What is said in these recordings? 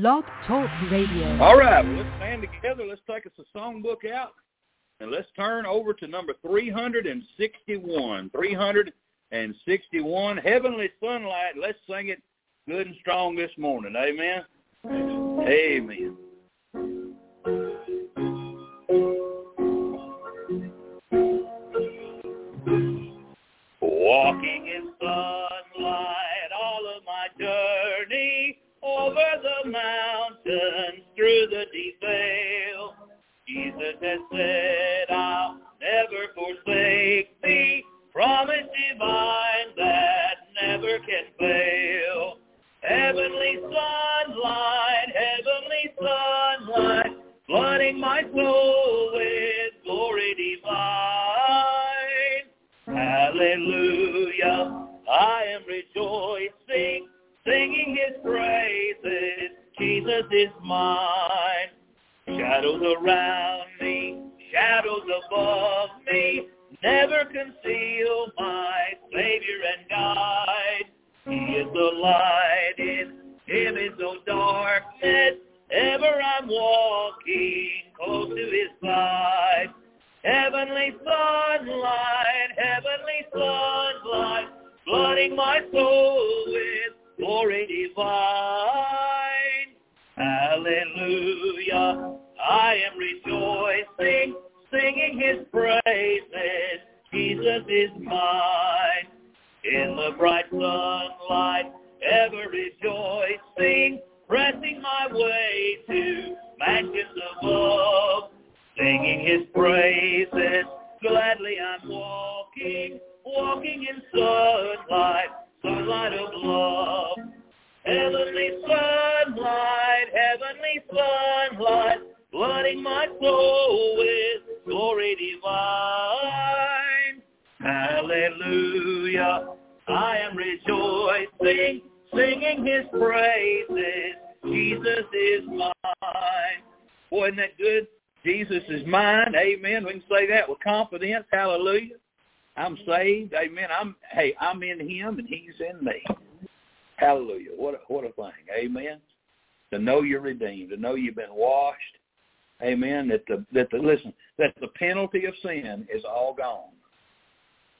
Blog Talk Radio. All right, well, let's stand together. Let's take us a songbook out, and let's turn over to number 361. 361, Heavenly Sunlight. Let's sing it good and strong this morning. Amen. Amen. Walking in sunlight the deep vale. Jesus has said, I'll never forsake thee, promise divine that never can fail. Heavenly sunlight, heavenly sunlight, flooding my soul with glory divine. Hallelujah, I am rejoicing, singing his praises. Jesus is mine. Shadows around me, shadows above me, never conceal my Savior and guide. He is the light, Hallelujah, I am rejoicing, singing his praises. Jesus is mine. Boy, isn't that good? Jesus is mine. Amen. We can say that with confidence. Hallelujah. I'm saved. Amen. I'm hey, I'm in him and he's in me. Hallelujah. What a what a thing. Amen. To know you're redeemed, to know you've been washed. Amen. That the that the listen, that the penalty of sin is all gone.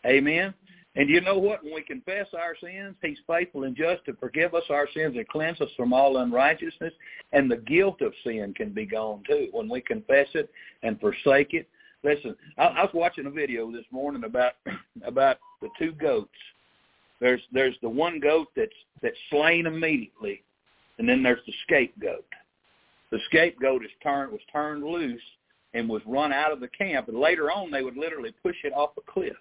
Amen. And you know what? When we confess our sins, he's faithful and just to forgive us our sins and cleanse us from all unrighteousness. And the guilt of sin can be gone too when we confess it and forsake it. Listen, I, I was watching a video this morning about about the two goats. There's there's the one goat that's that's slain immediately, and then there's the scapegoat. The scapegoat is turned was turned loose and was run out of the camp, and later on they would literally push it off a cliff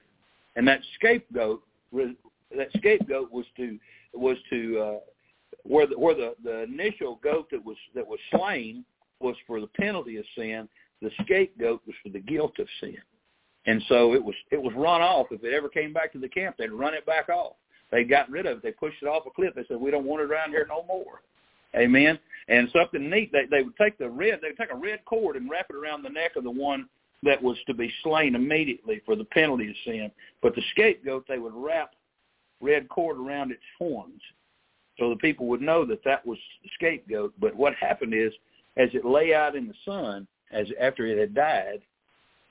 and that scapegoat that scapegoat was to was to uh, where the where the, the initial goat that was that was slain was for the penalty of sin. The scapegoat was for the guilt of sin, and so it was it was run off. If it ever came back to the camp, they'd run it back off. They got rid of it. They pushed it off a cliff. They said we don't want it around here no more. Amen. And something neat, they they would take the red they would take a red cord and wrap it around the neck of the one that was to be slain immediately for the penalty of sin. But the scapegoat, they would wrap red cord around its horns so the people would know that that was the scapegoat. But what happened is, as it lay out in the sun, as after it had died,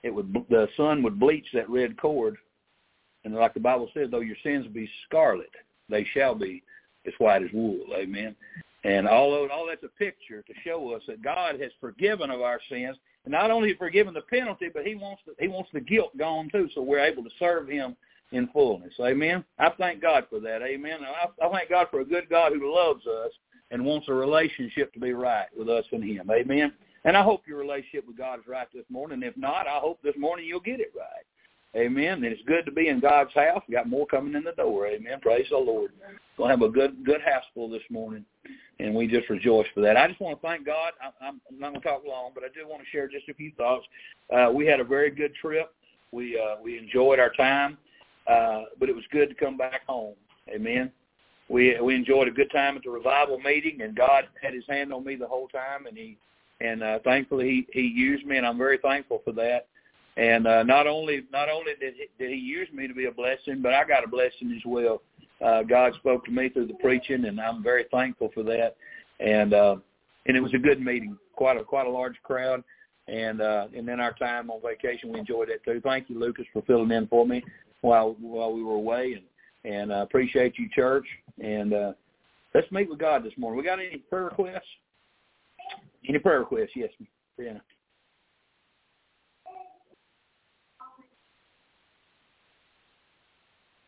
it would the sun would bleach that red cord, and like the Bible says, though your sins be scarlet, they shall be as white as wool. Amen. And although all that's a picture to show us that God has forgiven of our sins, and not only forgiven the penalty, but He wants the, He wants the guilt gone too, so we're able to serve Him in fullness. Amen. I thank God for that. Amen. I, I thank God for a good God who loves us and wants a relationship to be right with us and Him. Amen. And I hope your relationship with God is right this morning. If not, I hope this morning you'll get it right. Amen. And it's good to be in God's house. We got more coming in the door. Amen. Praise the Lord. We'll have a good good house full this morning, and we just rejoice for that. I just want to thank God. I, I'm not going to talk long, but I do want to share just a few thoughts. Uh, we had a very good trip. We uh, we enjoyed our time, uh, but it was good to come back home. Amen. We we enjoyed a good time at the revival meeting, and God had His hand on me the whole time, and He and uh, thankfully He He used me, and I'm very thankful for that. And uh, not only not only did he, did he use me to be a blessing, but I got a blessing as well. Uh, God spoke to me through the preaching, and I'm very thankful for that. And uh, and it was a good meeting. Quite a quite a large crowd, and uh, and then our time on vacation, we enjoyed it too. Thank you, Lucas, for filling in for me while while we were away, and and uh, appreciate you, church. And uh, let's meet with God this morning. We got any prayer requests? Any prayer requests? Yes, Brianna.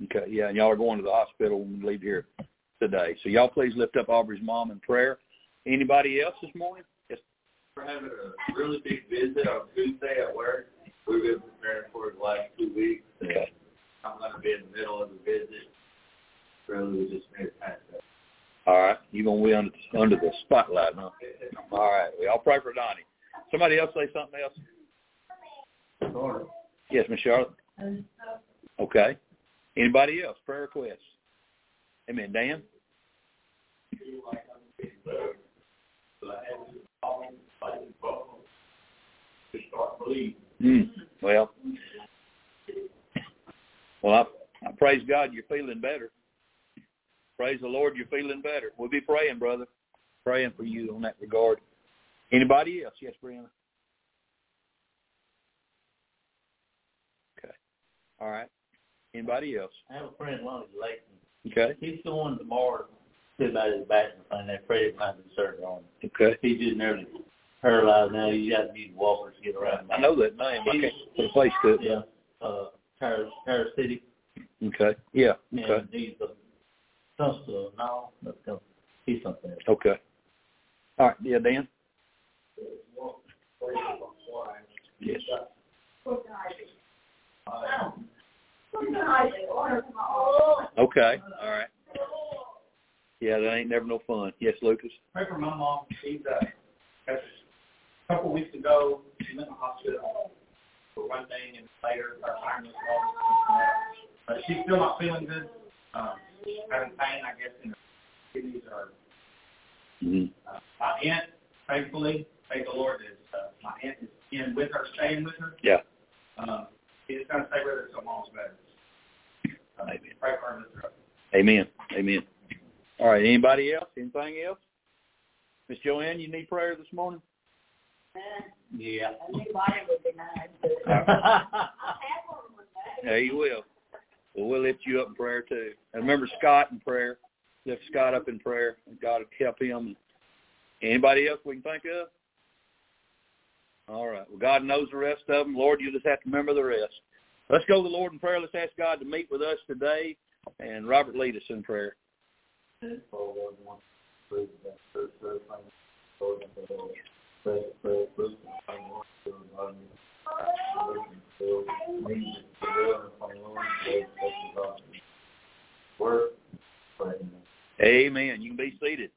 Okay, yeah, and y'all are going to the hospital when we leave here today. So y'all please lift up Aubrey's mom in prayer. Anybody else this morning? Yes. We're having a really big visit on Tuesday at work. We've been preparing for it the last two weeks. Okay. I'm going to be in the middle of the visit. Really, we just made it past that. All right. You're going to be under, under the spotlight, huh? All right. We all pray for Donnie. Somebody else say something else? Sorry. Yes, Miss Charlotte. Um, okay. Anybody else? Prayer requests? Amen. Dan? Mm. Well, well, I, I praise God you're feeling better. Praise the Lord you're feeling better. We'll be praying, brother. Praying for you on that regard. Anybody else? Yes, Brianna. Okay. All right. Anybody else? I have a friend, Lonnie Layton. Okay. He's going tomorrow to about his back and find that Freddie might be surgery on him. Okay. He's just nearly paralyzed now. You got to need walkers to get around. I know that name. I can't put a place to it. Yeah. Uh, Tara, Tara City. Okay. Yeah. Okay. And he's a Tunstall. No, that's no. He's something else. Okay. All right. Yeah, Dan. Yes. Okay. All right. Yeah, that ain't never no fun. Yes, Lucas. pray for my mom. She's uh, a couple weeks ago, she went to the hospital for one thing, and later her iron was lost. But she's still not feeling good. Um, having pain, I guess, in her kidneys or Mm-hmm. uh, my aunt. Thankfully, thank the Lord, is uh, my aunt is in with her, staying with her. Yeah. Um, he's going to stay with her so mom's better. Uh, Amen. pray for her. lift. Amen. Amen. All right. Anybody else? Anything else? Miss Joanne, you need prayer this morning? Yeah. a new light would be nice. Yeah, you will. Well, we'll lift you up in prayer too. And remember Scott in prayer. Lift Scott up in prayer. And God will help him. Anybody else we can think of? All right. Well, God knows the rest of them. Lord, you just have to remember the rest. Let's go to the Lord in prayer. Let's ask God to meet with us today. And Robert, lead us in prayer. Amen. You can be seated.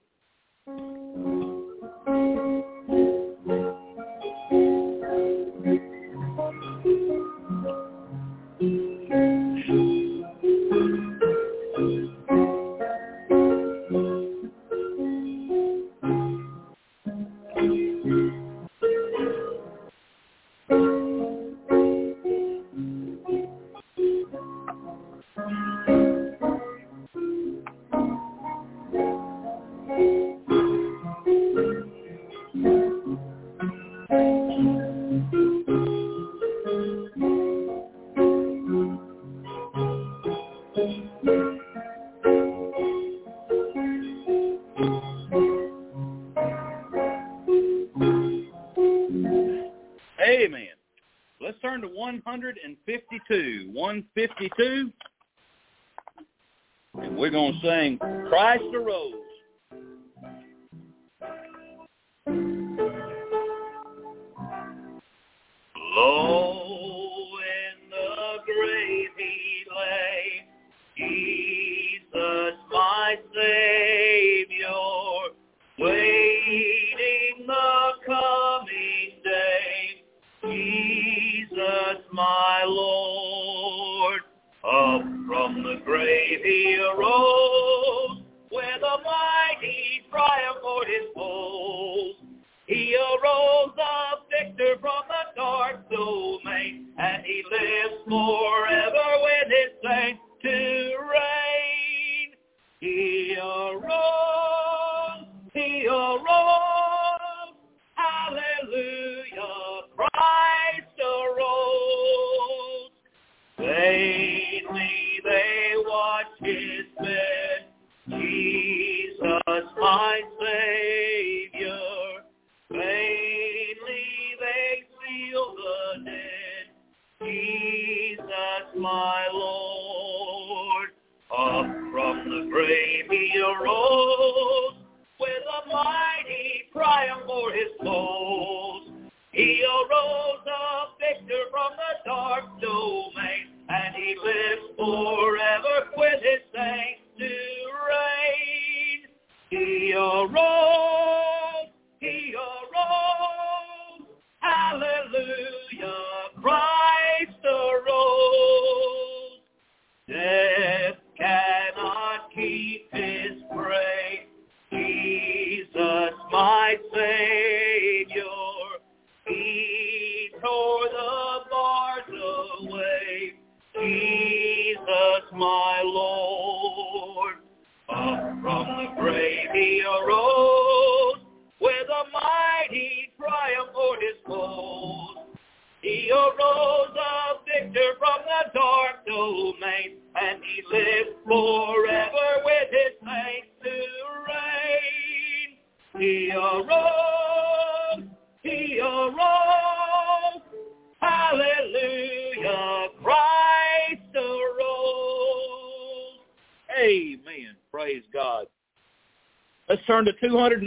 152. 152. And we're going to sing Christ Arose. Low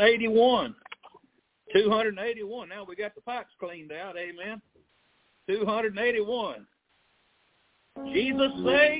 281. 281. Now we got the pipes cleaned out. Amen. 281. Jesus saved.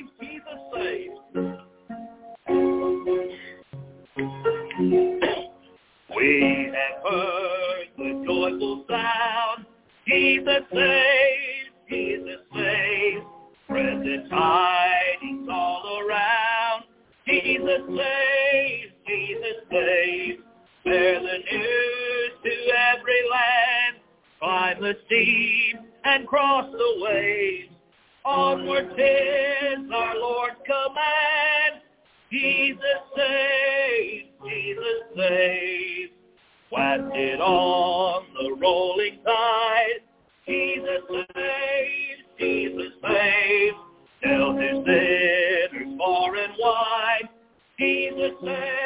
say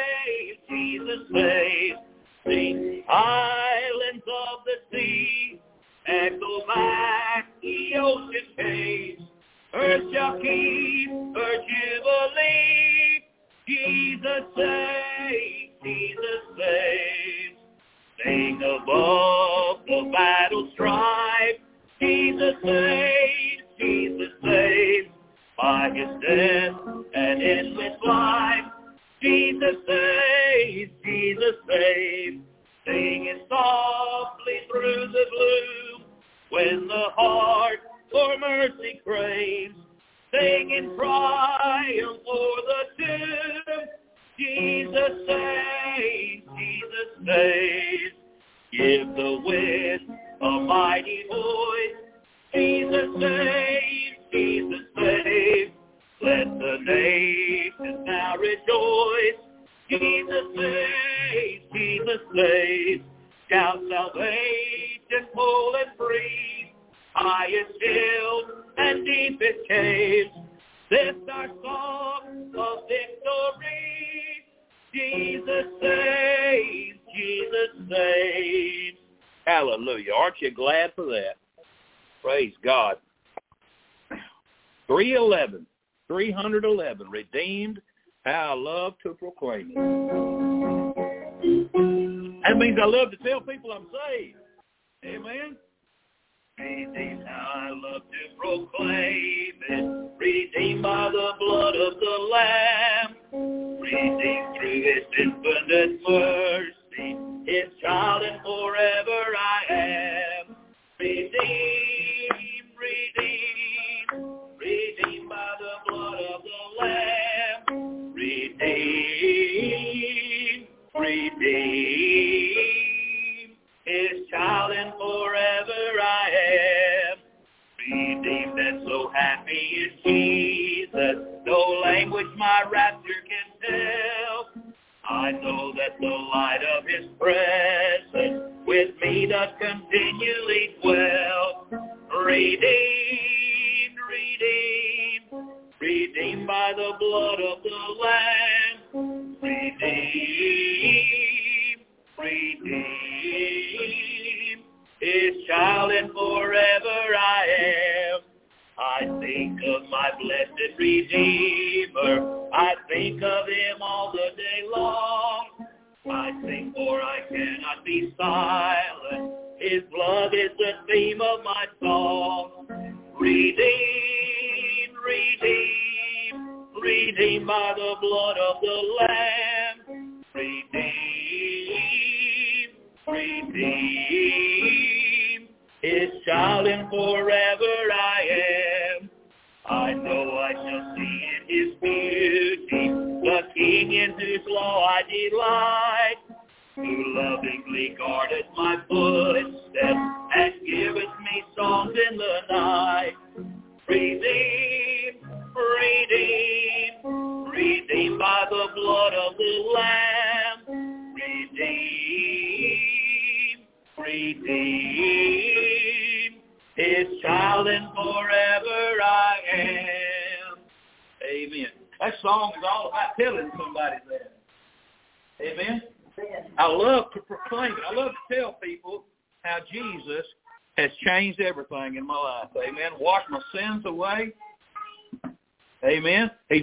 love to proclaim it. Redeemed by the blood of the Lamb. Redeemed through his infinite mercy. see.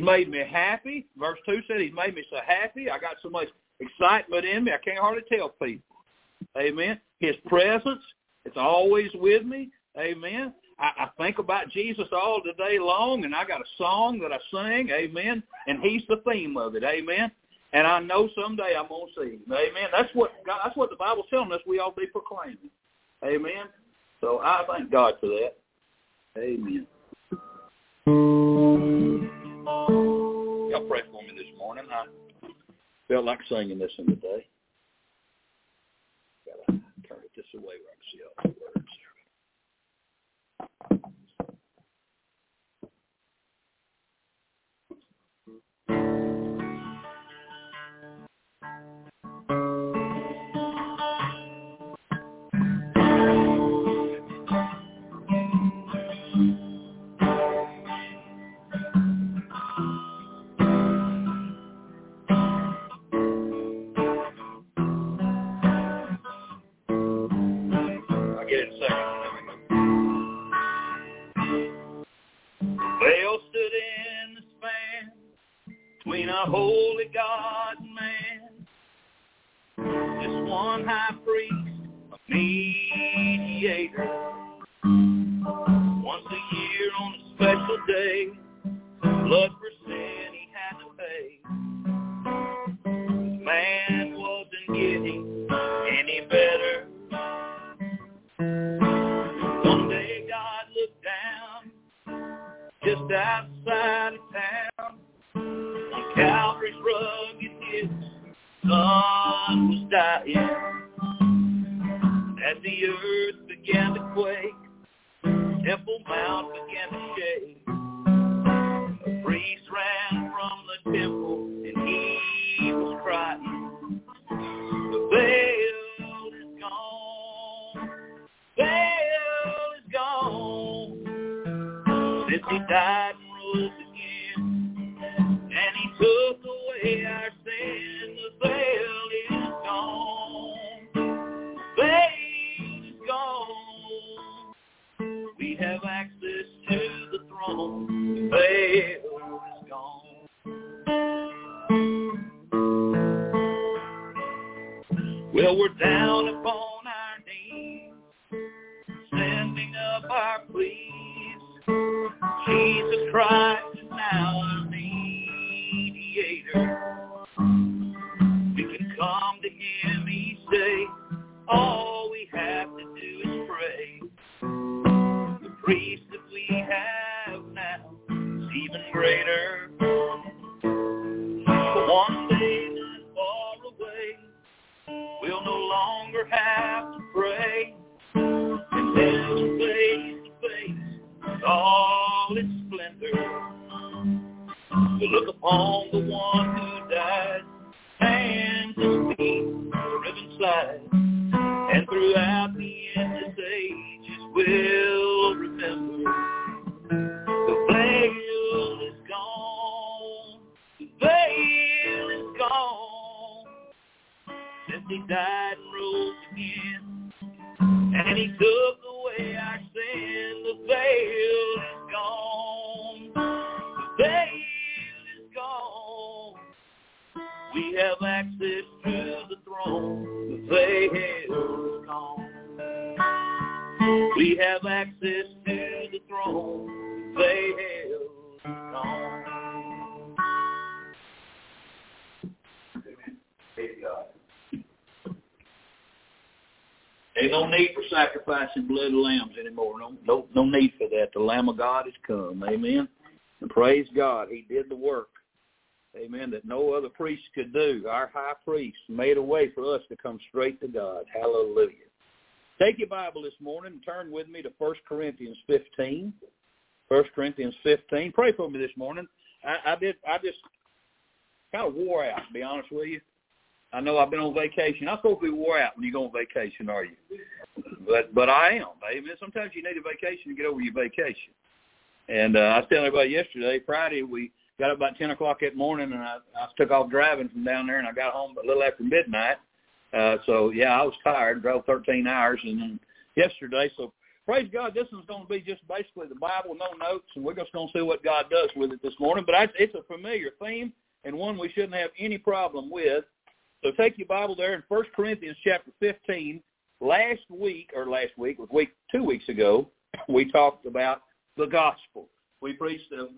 He's made me happy. Verse 2 said he's made me so happy. I got so much excitement in me. I can't hardly tell people. Amen. His presence, it's always with me. Amen. I, I think about Jesus all the day long, and I got a song that I sing. Amen. And he's the theme of it. Amen. And I know someday I'm going to see him. Amen. That's what God, that's what the Bible's telling us we all be proclaiming. Amen. So I thank God for that. Amen. Y'all pray for me this morning. I felt like singing this in the day. Gotta turn it this way where I can see all the Baal stood in the span between a holy God and man. Just one high priest, a mediator. Once a year on a special day, sacrificing blood of lambs anymore. No, no, no need for that. The Lamb of God has come. Amen. And praise God, He did the work. Amen. That no other priest could do. Our high priest made a way for us to come straight to God. Hallelujah. Take your Bible this morning and turn with me to 1 Corinthians 15. 1 Corinthians 15. Pray for me this morning. I, I did. I just kind of wore out, to be honest with you. I know I've been on vacation. I'm supposed to be wore out when you go on vacation, are you? But but I am. Amen. Sometimes you need a vacation to get over your vacation. And uh, I was telling everybody yesterday, Friday, we got up about 10 o'clock that morning, and I, I took off driving from down there, and I got home a little after midnight. Uh, so, yeah, I was tired, drove 13 hours, and then yesterday, so praise God, this is going to be just basically the Bible, no notes, and we're just going to see what God does with it this morning. But I, it's a familiar theme and one we shouldn't have any problem with. So take your Bible there in 1 Corinthians chapter 15. Last week, or last week, was week two weeks ago, we talked about the gospel. We preached the,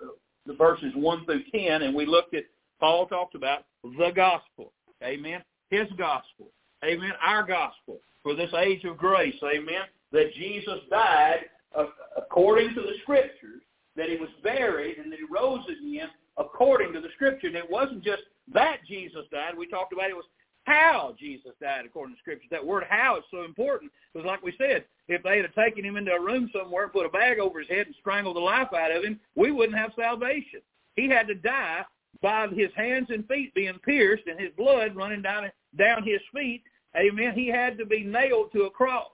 the verses 1 through 10, and we looked at, Paul talked about the gospel. Amen. His gospel. Amen. Our gospel for this age of grace. Amen. That Jesus died uh, according to the scriptures, that he was buried, and that he rose again according to the scripture. And it wasn't just that Jesus died. We talked about it was how Jesus died according to Scripture. That word how is so important because like we said, if they had taken him into a room somewhere and put a bag over his head and strangled the life out of him, we wouldn't have salvation. He had to die by his hands and feet being pierced and his blood running down down his feet. Amen. He had to be nailed to a cross.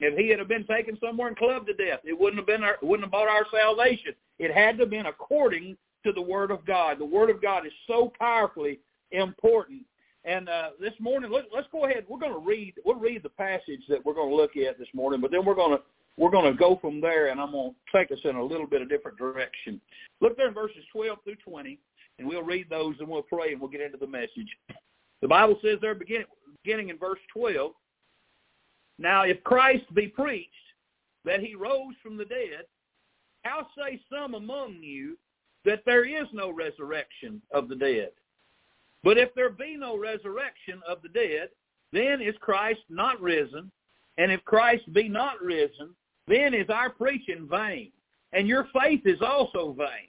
If he had been taken somewhere and clubbed to death, it wouldn't have been our, wouldn't have brought our salvation. It had to have been according to the Word of God. The Word of God is so powerfully important and uh, this morning, let, let's go ahead. We're going to read. We'll read the passage that we're going to look at this morning, but then we're going to we're going to go from there, and I'm going to take us in a little bit of different direction. Look there in verses 12 through 20, and we'll read those, and we'll pray, and we'll get into the message. The Bible says there, beginning, beginning in verse 12, Now if Christ be preached that he rose from the dead, how say some among you that there is no resurrection of the dead? But if there be no resurrection of the dead, then is Christ not risen? And if Christ be not risen, then is our preaching vain, and your faith is also vain.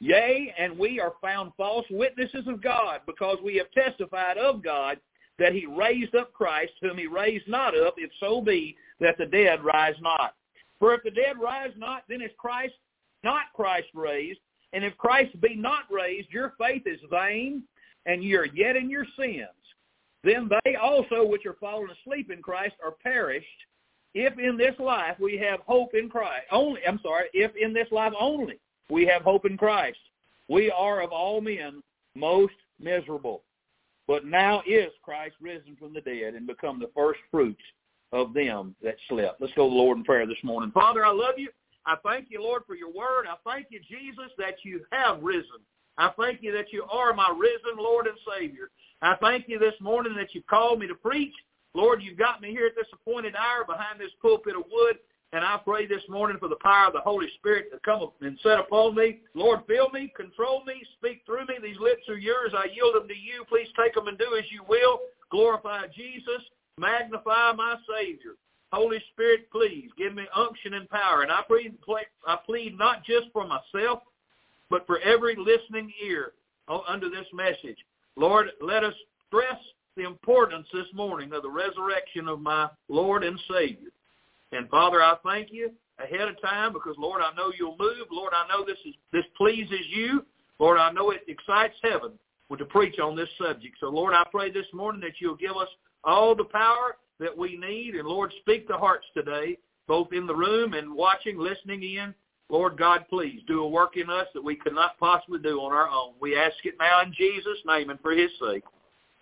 Yea, and we are found false witnesses of God, because we have testified of God that he raised up Christ, whom he raised not up, if so be that the dead rise not. For if the dead rise not, then is Christ not Christ raised? And if Christ be not raised, your faith is vain, and ye are yet in your sins, then they also which are fallen asleep in Christ are perished. If in this life we have hope in Christ, only, I'm sorry, if in this life only we have hope in Christ, we are of all men most miserable. But now is Christ risen from the dead and become the first fruits of them that slept. Let's go to the Lord in prayer this morning. Father, I love you. I thank you, Lord, for your word. I thank you, Jesus, that you have risen. I thank you that you are my risen Lord and Savior. I thank you this morning that you've called me to preach. Lord, you've got me here at this appointed hour behind this pulpit of wood, and I pray this morning for the power of the Holy Spirit to come and set upon me. Lord, fill me, control me, speak through me. These lips are yours. I yield them to you. Please take them and do as you will. Glorify Jesus. Magnify my Savior. Holy Spirit, please give me unction and power. And I plead, I plead not just for myself, but for every listening ear under this message. Lord, let us stress the importance this morning of the resurrection of my Lord and Savior. And Father, I thank you ahead of time because Lord, I know you'll move. Lord, I know this is this pleases you. Lord, I know it excites heaven to preach on this subject. So Lord, I pray this morning that you'll give us all the power that we need. And Lord, speak to hearts today, both in the room and watching, listening in. Lord God, please do a work in us that we could not possibly do on our own. We ask it now in Jesus' name and for his sake.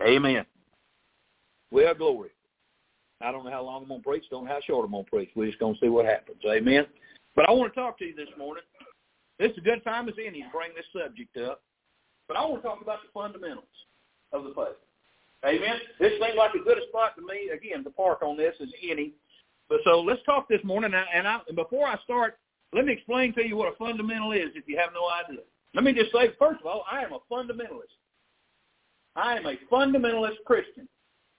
Amen. We Well, glory. I don't know how long I'm going to preach. Don't know how short I'm going to preach. We're just going to see what happens. Amen. But I want to talk to you this morning. This is a good time as any to bring this subject up. But I want to talk about the fundamentals of the faith. Amen. This seems like a good spot to me, again, to park on this as any. But so let's talk this morning, and, I, and before I start, let me explain to you what a fundamental is if you have no idea. Let me just say, first of all, I am a fundamentalist. I am a fundamentalist Christian.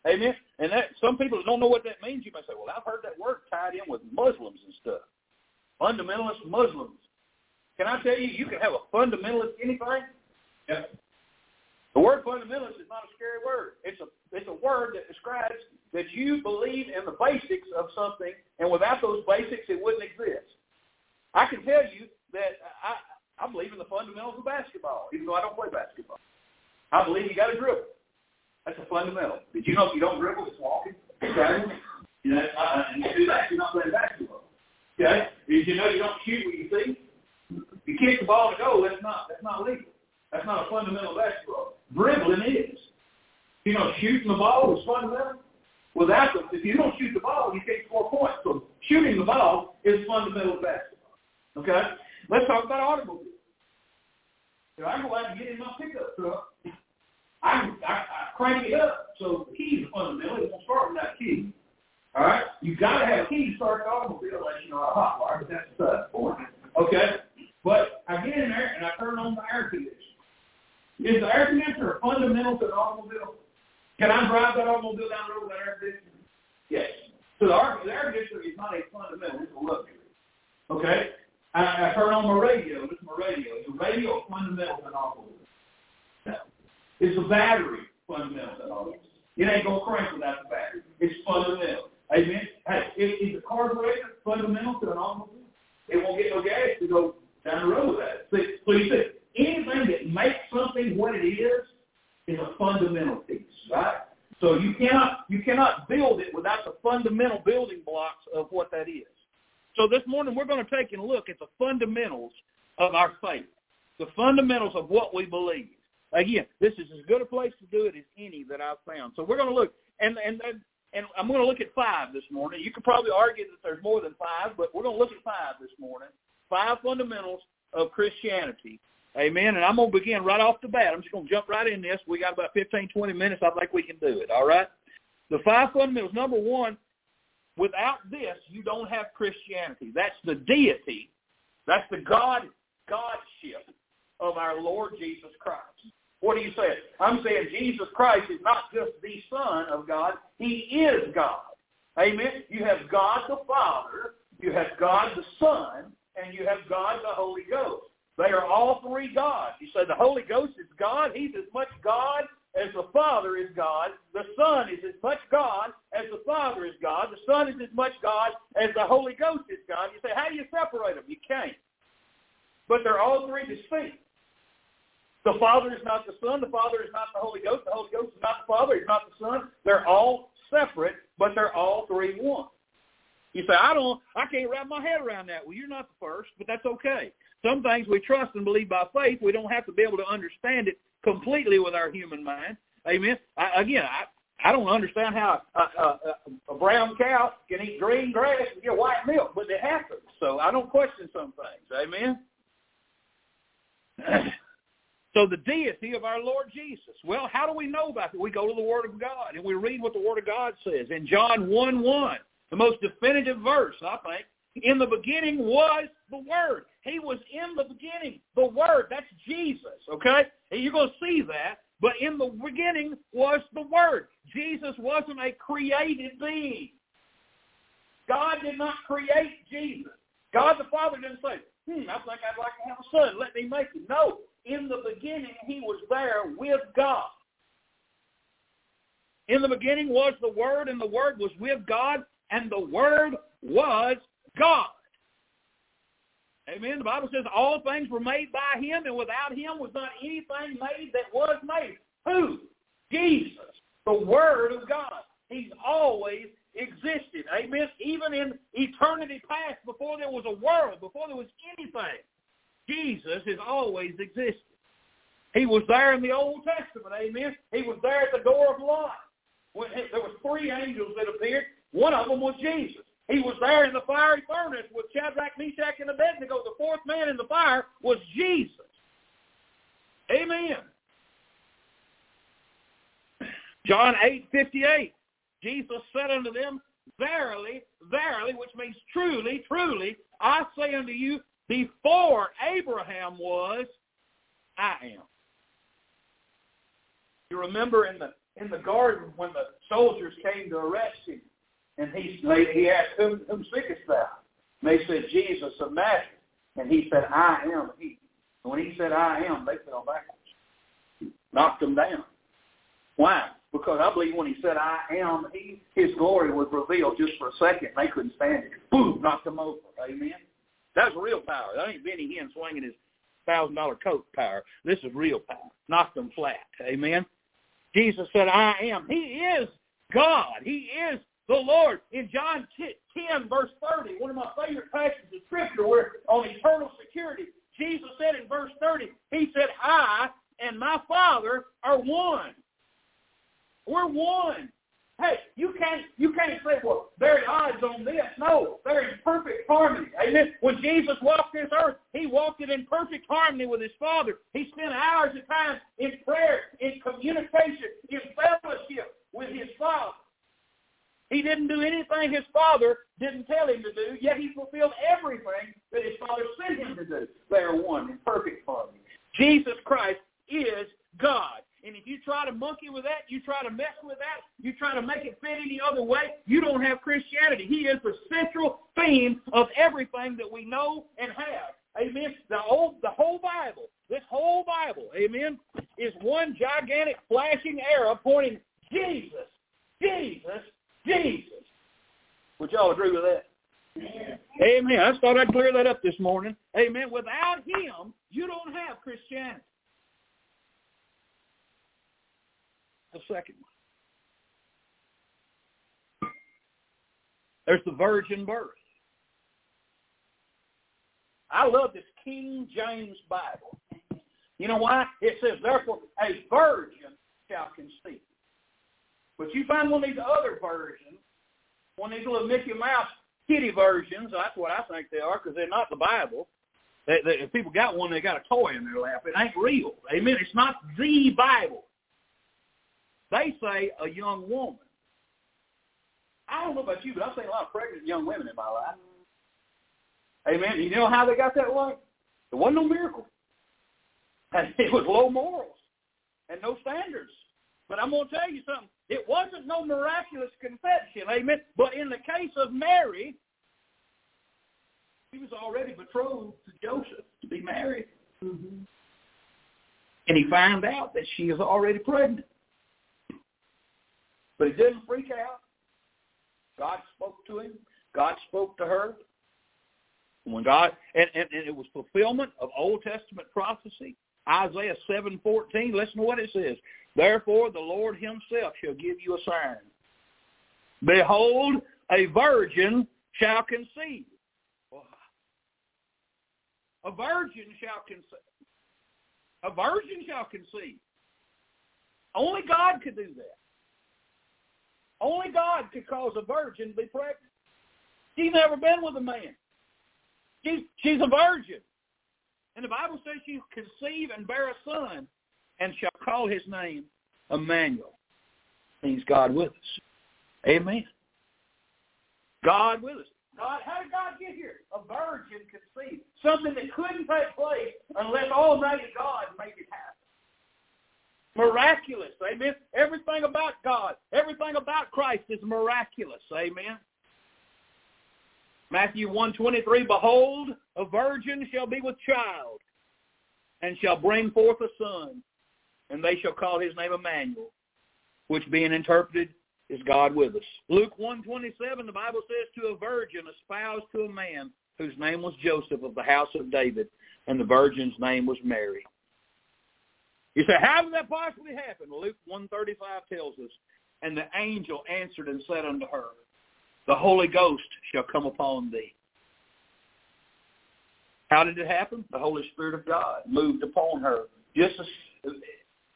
Amen. And that some people don't know what that means. You might say, "Well, I've heard that word tied in with Muslims and stuff." Fundamentalist Muslims. Can I tell you, you can have a fundamentalist anything. Yeah. The word fundamentalist is not a scary word. It's a it's a word that describes that you believe in the basics of something, and without those basics, it wouldn't exist. I can tell you that I I believe in the fundamentals of basketball, even though I don't play basketball. I believe you got to dribble. That's a fundamental. Did you know if you don't dribble, it's walking? Okay. You know, uh, and you do that, you're not playing basketball. Okay. Did you know you don't shoot what you see? You kick the ball to go. That's not that's not legal. That's not a fundamental basketball. Dribbling is. You know, shooting the ball is fundamental. Without the, if you don't shoot the ball, you can't score points. So shooting the ball is fundamental basketball. Okay. Let's talk about automobiles. If I go out and get in my pickup truck, I, I, I crank it up. So the key is fundamental. It won't start without a key. All right? you got to have a key to start the automobile unless you know how to hot wire, but that's the point. Okay? But I get in there and I turn on the air conditioner. Is the air conditioner fundamental to the automobile? Can I drive that automobile down the road with that air conditioner? Yes. So the air, conditioner is not a fundamental, it's a luxury. Okay? I, I turn on my radio, this is my radio. Is the radio fundamental to an automobile? No. Is the battery fundamental to an automobile? It ain't going to crank without the battery. It's fundamental. Amen? Hey, is, is the carburetor fundamental to an automobile? It won't get no gas to go down the road with that. See, so you see, anything that makes something what it is is a fundamental piece, right? So you cannot you cannot build it without the fundamental building blocks of what that is. So this morning we're going to take a look at the fundamentals of our faith, the fundamentals of what we believe. Again, this is as good a place to do it as any that I've found. So we're going to look, and and and I'm going to look at five this morning. You could probably argue that there's more than five, but we're going to look at five this morning. Five fundamentals of Christianity. Amen. And I'm going to begin right off the bat. I'm just going to jump right in this. We got about 15, 20 minutes. I think we can do it. All right. The five fundamentals. Number one, without this, you don't have Christianity. That's the deity. That's the God Godship of our Lord Jesus Christ. What are you saying? I'm saying Jesus Christ is not just the Son of God. He is God. Amen. You have God the Father, you have God the Son, and you have God the Holy Ghost. They are all three God. You say the Holy Ghost is God. He's as much God as the Father is God. The Son is as much God as the Father is God. The Son is as much God as the Holy Ghost is God. You say, how do you separate them? You can't. But they're all three distinct. The Father is not the Son. The Father is not the Holy Ghost. The Holy Ghost is not the Father. He's not the Son. They're all separate, but they're all three one. You say, I don't, I can't wrap my head around that. Well, you're not the first, but that's okay. Some things we trust and believe by faith. We don't have to be able to understand it completely with our human mind. Amen. I, again, I, I don't understand how a, a, a brown cow can eat green grass and get white milk, but it happens. So I don't question some things. Amen. So the deity of our Lord Jesus. Well, how do we know about it? We go to the Word of God and we read what the Word of God says. In John 1, 1, the most definitive verse, I think, in the beginning was the Word. He was in the beginning. The Word, that's Jesus, okay? And you're going to see that. But in the beginning was the Word. Jesus wasn't a created being. God did not create Jesus. God the Father didn't say, hmm, I think I'd like to have a son. Let me make him. No. In the beginning, he was there with God. In the beginning was the Word, and the Word was with God, and the Word was God. Amen. The Bible says all things were made by him, and without him was not anything made that was made. Who? Jesus, the Word of God. He's always existed. Amen. Even in eternity past, before there was a world, before there was anything, Jesus has always existed. He was there in the Old Testament. Amen. He was there at the door of life. When there was three angels that appeared. One of them was Jesus. He was there in the fiery furnace with Shadrach, Meshach, and Abednego. The fourth man in the fire was Jesus. Amen. John 8, 58. Jesus said unto them, verily, verily, which means truly, truly, I say unto you, before Abraham was, I am. You remember in the in the garden when the soldiers came to arrest him, and he he asked, "Whom, whom seekest thou?" And they said, "Jesus of Nazareth." And he said, "I am he." And when he said, "I am," they fell backwards, knocked them down. Why? Because I believe when he said, "I am he," his glory was revealed just for a second. They couldn't stand it. Boom, knocked them over. Amen. That's real power. That ain't Benny Hinn swinging his thousand dollar coat power. This is real power. Knocked them flat. Amen. Jesus said, I am. He is God. He is the Lord. In John 10, verse 30, one of my favorite passages of Scripture where on eternal security, Jesus said in verse 30, he said, I and my Father are one. We're one. Hey, you can't you can't say, well, there are odds on this. No, they're in perfect harmony. Amen. When Jesus walked this earth, he walked it in perfect harmony with his Father. He spent hours of time in prayer, in communication, in fellowship with his Father. He didn't do anything his Father didn't tell him to do, yet he fulfilled everything that his Father sent him to do. They are one in perfect harmony. Jesus Christ is God. And if you try to monkey with that, you try to mess with that, you try to make it fit any other way, you don't have Christianity. He is the central theme of everything that we know and have. Amen. The whole, the whole Bible, this whole Bible, amen, is one gigantic flashing arrow pointing Jesus, Jesus, Jesus. Would y'all agree with that? Amen. Amen. I just thought I'd clear that up this morning. Amen. Without him, you don't have Christianity. the second one. There's the virgin birth. I love this King James Bible. You know why? It says, therefore, a virgin shall conceive. But you find one of these other versions, one of these little Mickey Mouse kitty versions, that's what I think they are because they're not the Bible. They, they, if people got one, they got a toy in their lap. It ain't real. Amen. It's not the Bible. They say a young woman. I don't know about you, but I've seen a lot of pregnant young women in my life. Amen. You know how they got that way? It wasn't no miracle. It was low morals and no standards. But I'm going to tell you something. It wasn't no miraculous conception. Amen. But in the case of Mary, she was already betrothed to Joseph to be married. Mm-hmm. And he found out that she is already pregnant. But he didn't freak out. God spoke to him. God spoke to her. When God and, and, and it was fulfillment of Old Testament prophecy. Isaiah seven fourteen. Listen to what it says. Therefore the Lord himself shall give you a sign. Behold, a virgin shall conceive. A virgin shall conceive. A virgin shall conceive. Only God could do that. Only God could cause a virgin to be pregnant. She's never been with a man. She's, she's a virgin. And the Bible says she'll conceive and bear a son and shall call his name Emmanuel. Means God with us. Amen. God with us. God, how did God get here? A virgin conceived. Something that couldn't take place unless Almighty God made it happen. Miraculous. Amen. Everything about God, everything about Christ is miraculous. Amen. Matthew 123, Behold, a virgin shall be with child, and shall bring forth a son, and they shall call his name Emmanuel, which being interpreted is God with us. Luke 127, the Bible says, To a virgin espoused to a man whose name was Joseph of the house of David, and the virgin's name was Mary. You say, how did that possibly happen? Luke 135 tells us, and the angel answered and said unto her, the Holy Ghost shall come upon thee. How did it happen? The Holy Spirit of God moved upon her, just as,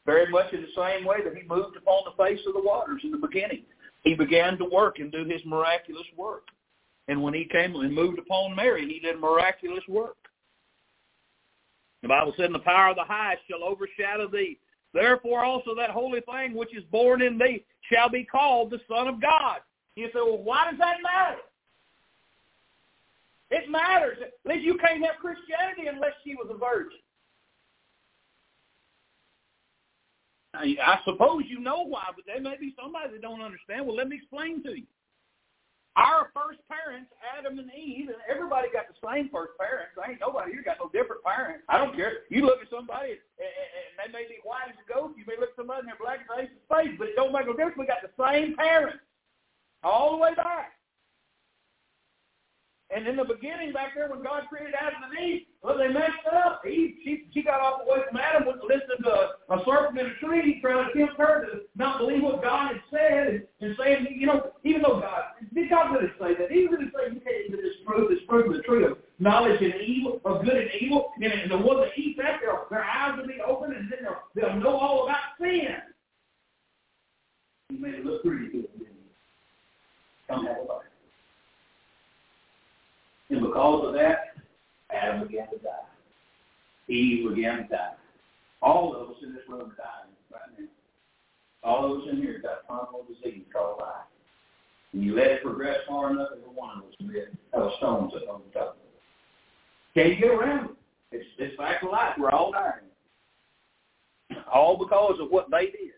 very much in the same way that he moved upon the face of the waters in the beginning. He began to work and do his miraculous work. And when he came and moved upon Mary, he did miraculous work. The Bible said, the power of the highest shall overshadow thee. Therefore also that holy thing which is born in thee shall be called the Son of God. You say, well, why does that matter? It matters. At least you can't have Christianity unless she was a virgin. I, suppose you know why, but there may be somebody that don't understand. Well, let me explain to you. Our first parents, Adam and Eve, and everybody got the same first parents. There ain't nobody here got no different parents. I don't care. You look at somebody, and, they may be white as a ghost. You may look at somebody and they're black as ace of spades, but it don't make no difference. We got the same parents all the way back. And in the beginning, back there, when God created Adam and Eve, well, they messed up. Eve, she, she got off away from Adam, went to listen to a, a serpent in a tree, trying to tempt her to not believe what God had said, and, and saying, you know, even though God, did God really say that? He really say you can't this fruit, this fruit of the tree of knowledge and evil, of good and evil, and, and the one that eats that, their, their eyes will be open, and then they'll, they'll know all about sin. He made it look pretty good. Come have a life. And because of that, Adam began to die. Eve began to die. All of us in this room are dying right now. All of us in here got terminal disease called life. And you let it progress far enough, every one of us will have a stone sitting on the top of it. Can't get around it. It's, it's fact of life. We're all dying. All because of what they did.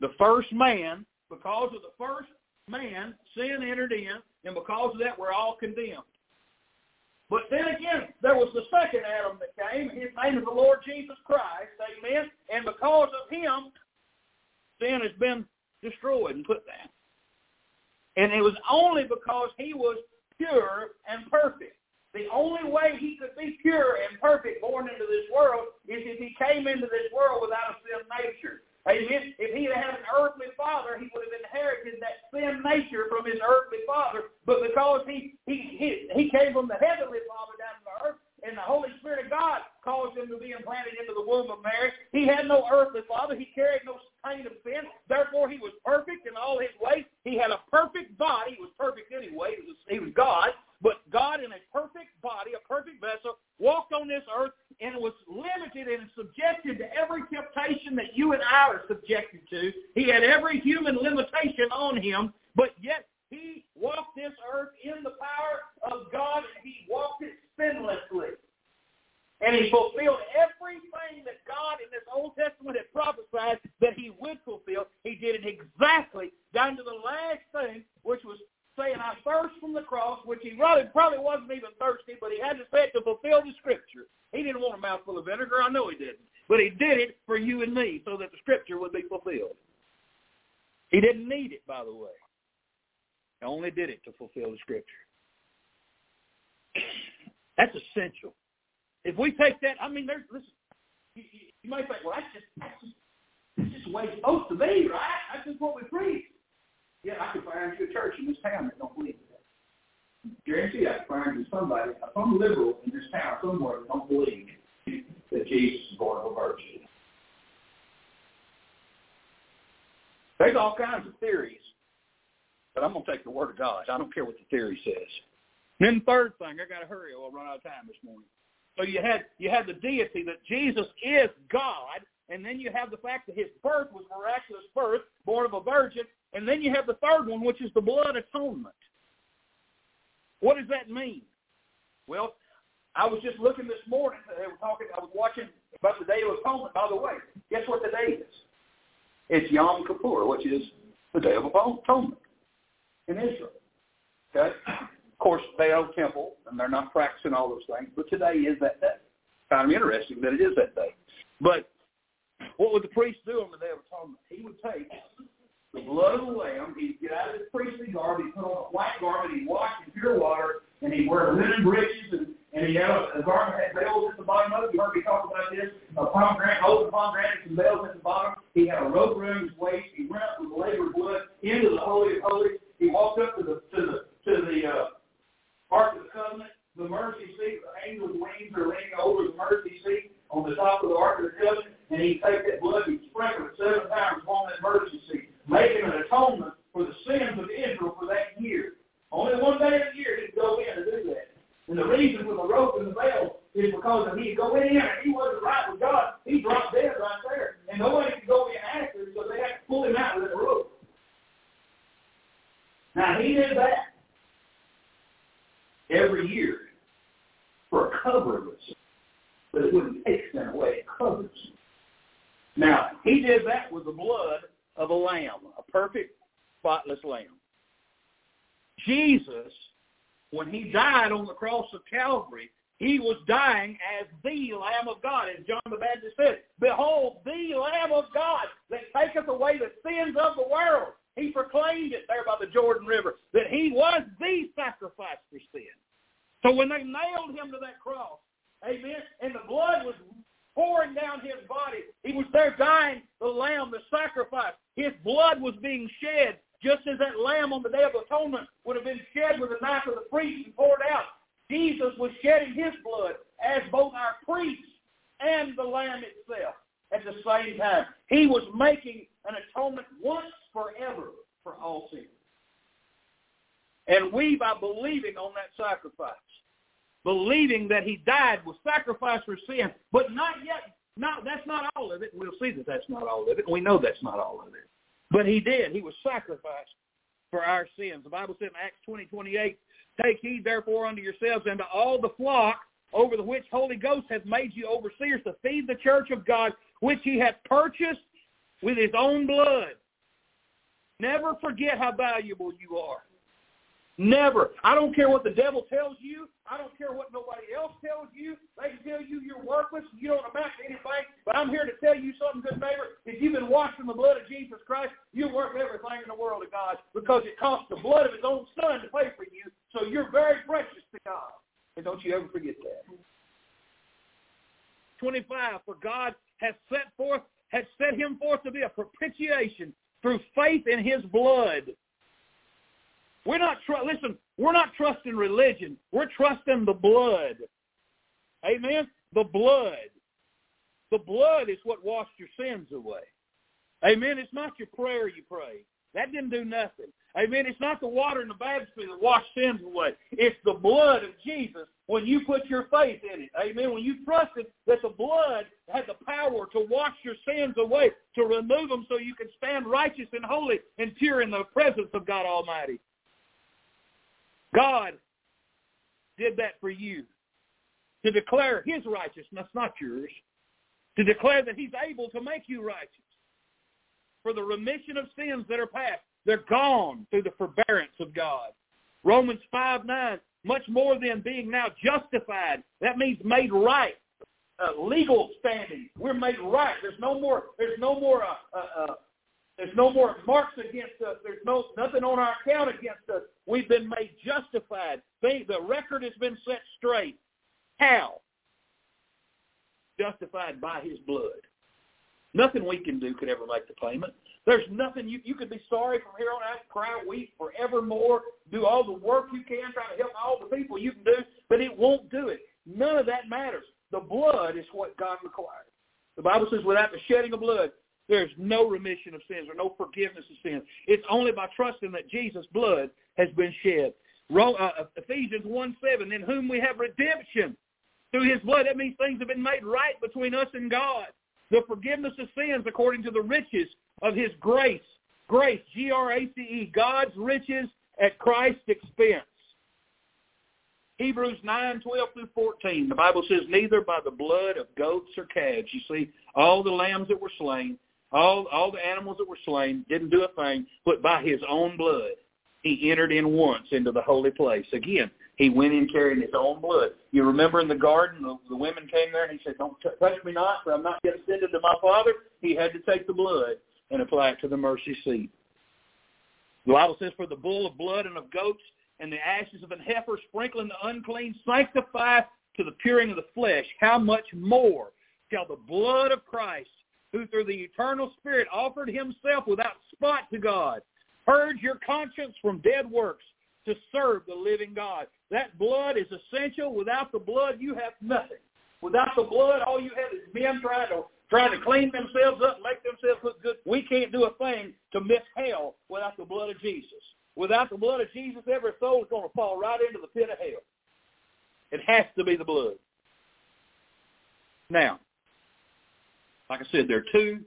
The first man, because of the first man, sin entered in, and because of that, we're all condemned. But then again, there was the second Adam that came. His name is the Lord Jesus Christ. Amen. And because of him, sin has been destroyed and put down. And it was only because he was pure and perfect. The only way he could be pure and perfect born into this world is if he came into this world without a sin nature. Amen. If he had had an earthly father, he would have inherited that sin nature from his earthly father. But because he he he, he came from the heavenly father down to earth, and the Holy Spirit of God caused him to be implanted into the womb of Mary, he had no earthly father. He carried no stain of sin. Therefore, he was perfect in all his ways. He had a perfect body. He was perfect anyway. He was, he was God. But God in a perfect body, a perfect vessel, walked on this earth and was limited and subjected to every temptation that you and I are subjected to. He had every human limitation on him, but yet he walked this earth in the power of God and he walked it sinlessly. And he fulfilled everything that God in this Old Testament had prophesied that he would fulfill. He did it exactly down to the last thing, which was saying, I thirst from the cross, which he really probably wasn't even thirsty, but he had to say it to fulfill the scripture. He didn't want a mouthful of vinegar. I know he didn't. But he did it for you and me so that the scripture would be fulfilled. He didn't need it, by the way. He only did it to fulfill the scripture. That's essential. If we take that, I mean, there's, listen, you, you might think, well, that's just, that's just, that's just the way it's supposed to be, right? That's just what we preach. Yeah, I could find you a church in this town that don't believe that. Guarantee I could find you somebody, uh, some liberal in this town somewhere that don't believe that Jesus is born of a virgin. There's all kinds of theories, but I'm going to take the word of God. I don't care what the theory says. And then the third thing, I got to hurry or I'll run out of time this morning. So you had you had the deity that Jesus is God, and then you have the fact that his birth was miraculous birth, born of a virgin, and then you have the third one, which is the blood atonement. What does that mean? Well, I was just looking this morning. They were talking. I was watching about the Day of Atonement. By the way, guess what the day is? It's Yom Kippur, which is the Day of Atonement in Israel. Okay. Of course, they own temple, and they're not practicing all those things. But today is that day. Kind of interesting that it is that day. But what would the priest do on the Day of Atonement? He would take the blood of the lamb. He'd get out of his priestly garb. He'd put on a white garment. He'd wash in pure water, and he'd wear linen breeches, and, and he'd have a, a garment that had bells at the bottom of it. You heard me talk about this. A pomegranate, old pomegranate, and bells at the bottom. He had a rope around his waist. He went up with the laver of blood into the Holy of Holies. He walked up to the to the to the uh, Ark of the Covenant, the mercy seat. The angel's wings are leaning over the mercy seat on the top of the Ark of the Covenant, and he'd take that blood, he'd sprinkle it seven times on that mercy seat making an atonement for the sins of Israel for that year. Only one day a year he'd go in and do that. And the reason for the rope and the bell is because if he'd go in and he wasn't right with God, he dropped dead right there. And nobody could go in after, so they had to pull him out with the rope. Now he did that every year for a covering of sin. But it wouldn't take sin away, it covers. Now, he did that with the blood of a lamb, a perfect, spotless lamb. Jesus, when he died on the cross of Calvary, he was dying as the Lamb of God, as John the Baptist said, Behold, the Lamb of God that taketh away the sins of the world. He proclaimed it there by the Jordan River, that he was the sacrifice for sin. So when they nailed him to that cross, amen, and the blood was pouring down his body, he was there dying, the lamb, the sacrifice. His blood was being shed, just as that lamb on the Day of Atonement would have been shed with the knife of the priest and poured out. Jesus was shedding his blood as both our priest and the lamb itself at the same time. He was making an atonement once forever for all sin. And we, by believing on that sacrifice, believing that he died was sacrifice for sin, but not yet, not, that's not all of it. We'll see that that's not all of it. We know that's not all of it. But he did. He was sacrificed for our sins. The Bible said in Acts 20, 28, Take heed therefore unto yourselves and to all the flock over the which Holy Ghost hath made you overseers to feed the church of God, which he hath purchased with his own blood. Never forget how valuable you are. Never. I don't care what the devil tells you. I don't care what nobody else tells you. They can tell you you're worthless. You don't amount to anything. But I'm here to tell you something, good neighbor. If you've been washed in the blood of Jesus Christ, you're worth everything in the world to God because it cost the blood of his own son to pay for you. So you're very precious to God. And don't you ever forget that. 25, for God has set forth, has set him forth to be a propitiation through faith in his blood we're not tr- listen. We're not trusting religion. We're trusting the blood. Amen. The blood. The blood is what washed your sins away. Amen. It's not your prayer you pray. That didn't do nothing. Amen. It's not the water in the baptistry that washed sins away. It's the blood of Jesus when you put your faith in it. Amen. When you trusted that the blood had the power to wash your sins away, to remove them so you can stand righteous and holy and pure in the presence of God Almighty. God did that for you to declare his righteousness, not yours, to declare that he's able to make you righteous for the remission of sins that are past. They're gone through the forbearance of God. Romans 5, 9, much more than being now justified. That means made right. Uh, legal standing. We're made right. There's no more. There's no more uh, uh, uh there's no more marks against us. There's no nothing on our account against us. We've been made justified. the record has been set straight. How? Justified by his blood. Nothing we can do could ever make the payment. There's nothing you you could be sorry from here on out, cry, weep forevermore, do all the work you can, try to help all the people you can do, but it won't do it. None of that matters. The blood is what God requires. The Bible says, without the shedding of blood, there's no remission of sins or no forgiveness of sins. It's only by trusting that Jesus' blood has been shed. Uh, Ephesians 1, 7, in whom we have redemption through his blood. That means things have been made right between us and God. The forgiveness of sins according to the riches of his grace. Grace, G-R-A-C-E, God's riches at Christ's expense. Hebrews 9, 12 through 14. The Bible says, neither by the blood of goats or calves. You see, all the lambs that were slain, all, all the animals that were slain didn't do a thing, but by his own blood, he entered in once into the holy place. Again, he went in carrying his own blood. You remember in the garden, the, the women came there and he said, don't t- touch me not, for I'm not yet ascended to my Father. He had to take the blood and apply it to the mercy seat. The Bible says, for the bull of blood and of goats and the ashes of an heifer sprinkling the unclean sanctify to the puring of the flesh, how much more shall the blood of Christ, who through the eternal Spirit offered himself without spot to God, purge your conscience from dead works to serve the living God. That blood is essential. Without the blood, you have nothing. Without the blood, all you have is men trying to trying to clean themselves up, make themselves look good. We can't do a thing to miss hell without the blood of Jesus. Without the blood of Jesus, every soul is going to fall right into the pit of hell. It has to be the blood. Now, like I said, there are two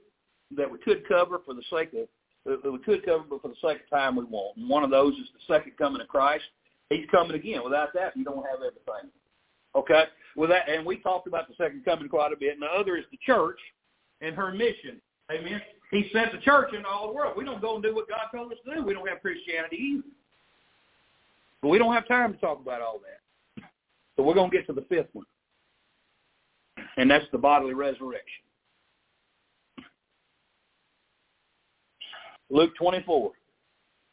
that we could cover for the sake of that we could cover, but for the sake of time, we won't. And one of those is the second coming of Christ. He's coming again. Without that, you don't have everything. Okay? With that, and we talked about the second coming quite a bit. And the other is the church and her mission. Amen. He sent the church into all the world. We don't go and do what God told us to do. We don't have Christianity either. But we don't have time to talk about all that. So we're going to get to the fifth one. And that's the bodily resurrection. Luke 24,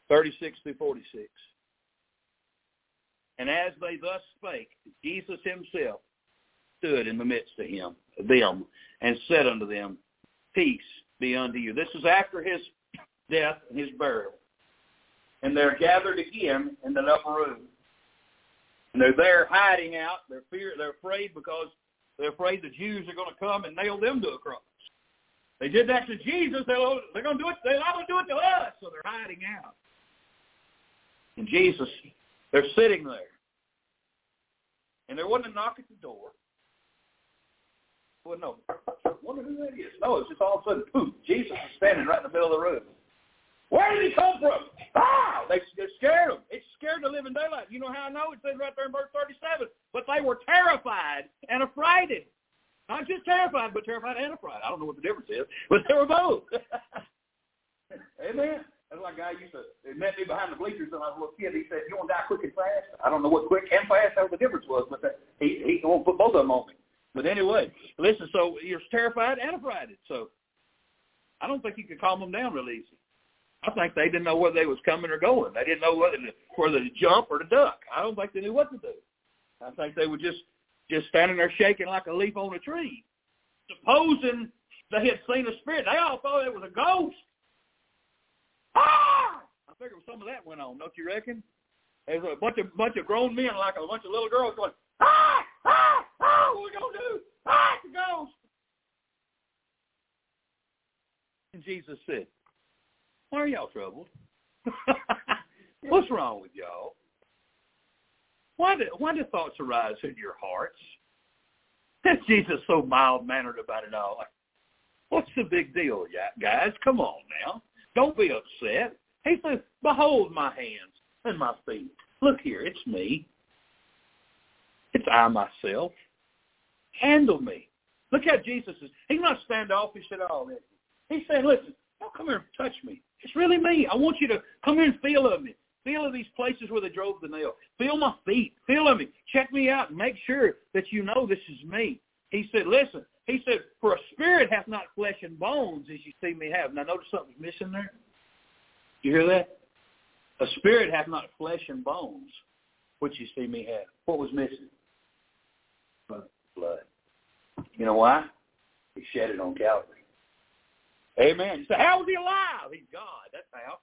36 through 46. And as they thus spake, Jesus himself stood in the midst of him, them, and said unto them, Peace be unto you. This is after his death and his burial. And they're gathered again in the upper room. And they're there hiding out. They're fear they're afraid because they're afraid the Jews are going to come and nail them to a cross. They did that to Jesus. They're, going to do it. They're going to do it to us. So they're hiding out. And Jesus, they're sitting there. And there wasn't a knock at the door. Well, no. I wonder who that is. No, it's just all of a sudden, poof, Jesus is standing right in the middle of the room. Where did he come from? Ah! They, they scared them. It scared the living daylight. You know how I know? It says right there in verse 37. But they were terrified and affrighted. Not just terrified, but terrified and affrighted. I don't know what the difference is, but they were both. Amen. That's like a guy used to met me behind the bleachers when I was a little kid. He said, "You want to die quick and fast?" I don't know what quick and fast how the difference was, but that, he he won't put both of them on me. But anyway, listen. So you're terrified and affrighted. So I don't think you could calm them down real easy. I think they didn't know whether they was coming or going. They didn't know whether to, whether to jump or to duck. I don't think they knew what to do. I think they were just just standing there shaking like a leaf on a tree. Supposing they had seen a spirit, they all thought it was a ghost. Ah! I figure some of that went on, don't you reckon? There's a bunch of bunch of grown men like a bunch of little girls going, ah, ah, ah, what are we gonna do? Ah, it's a ghost. And Jesus said, Why are y'all troubled? What's wrong with y'all? Why do, why do thoughts arise in your hearts? And Jesus so mild-mannered about it all. What's the big deal, guys? Come on now. Don't be upset. He says, behold my hands and my feet. Look here, it's me. It's I myself. Handle me. Look how Jesus is. He's not standoffish at all. He's saying, listen, don't come here and touch me. It's really me. I want you to come here and feel of me. Feel of these places where they drove the nail. Feel my feet. Feel of me. Check me out and make sure that you know this is me. He said, listen, he said, for a spirit hath not flesh and bones as you see me have. Now notice something's missing there. You hear that? A spirit hath not flesh and bones, which you see me have. What was missing? Blood. You know why? He shed it on Calvary. Amen. You say, how was he alive? He's God. That's how.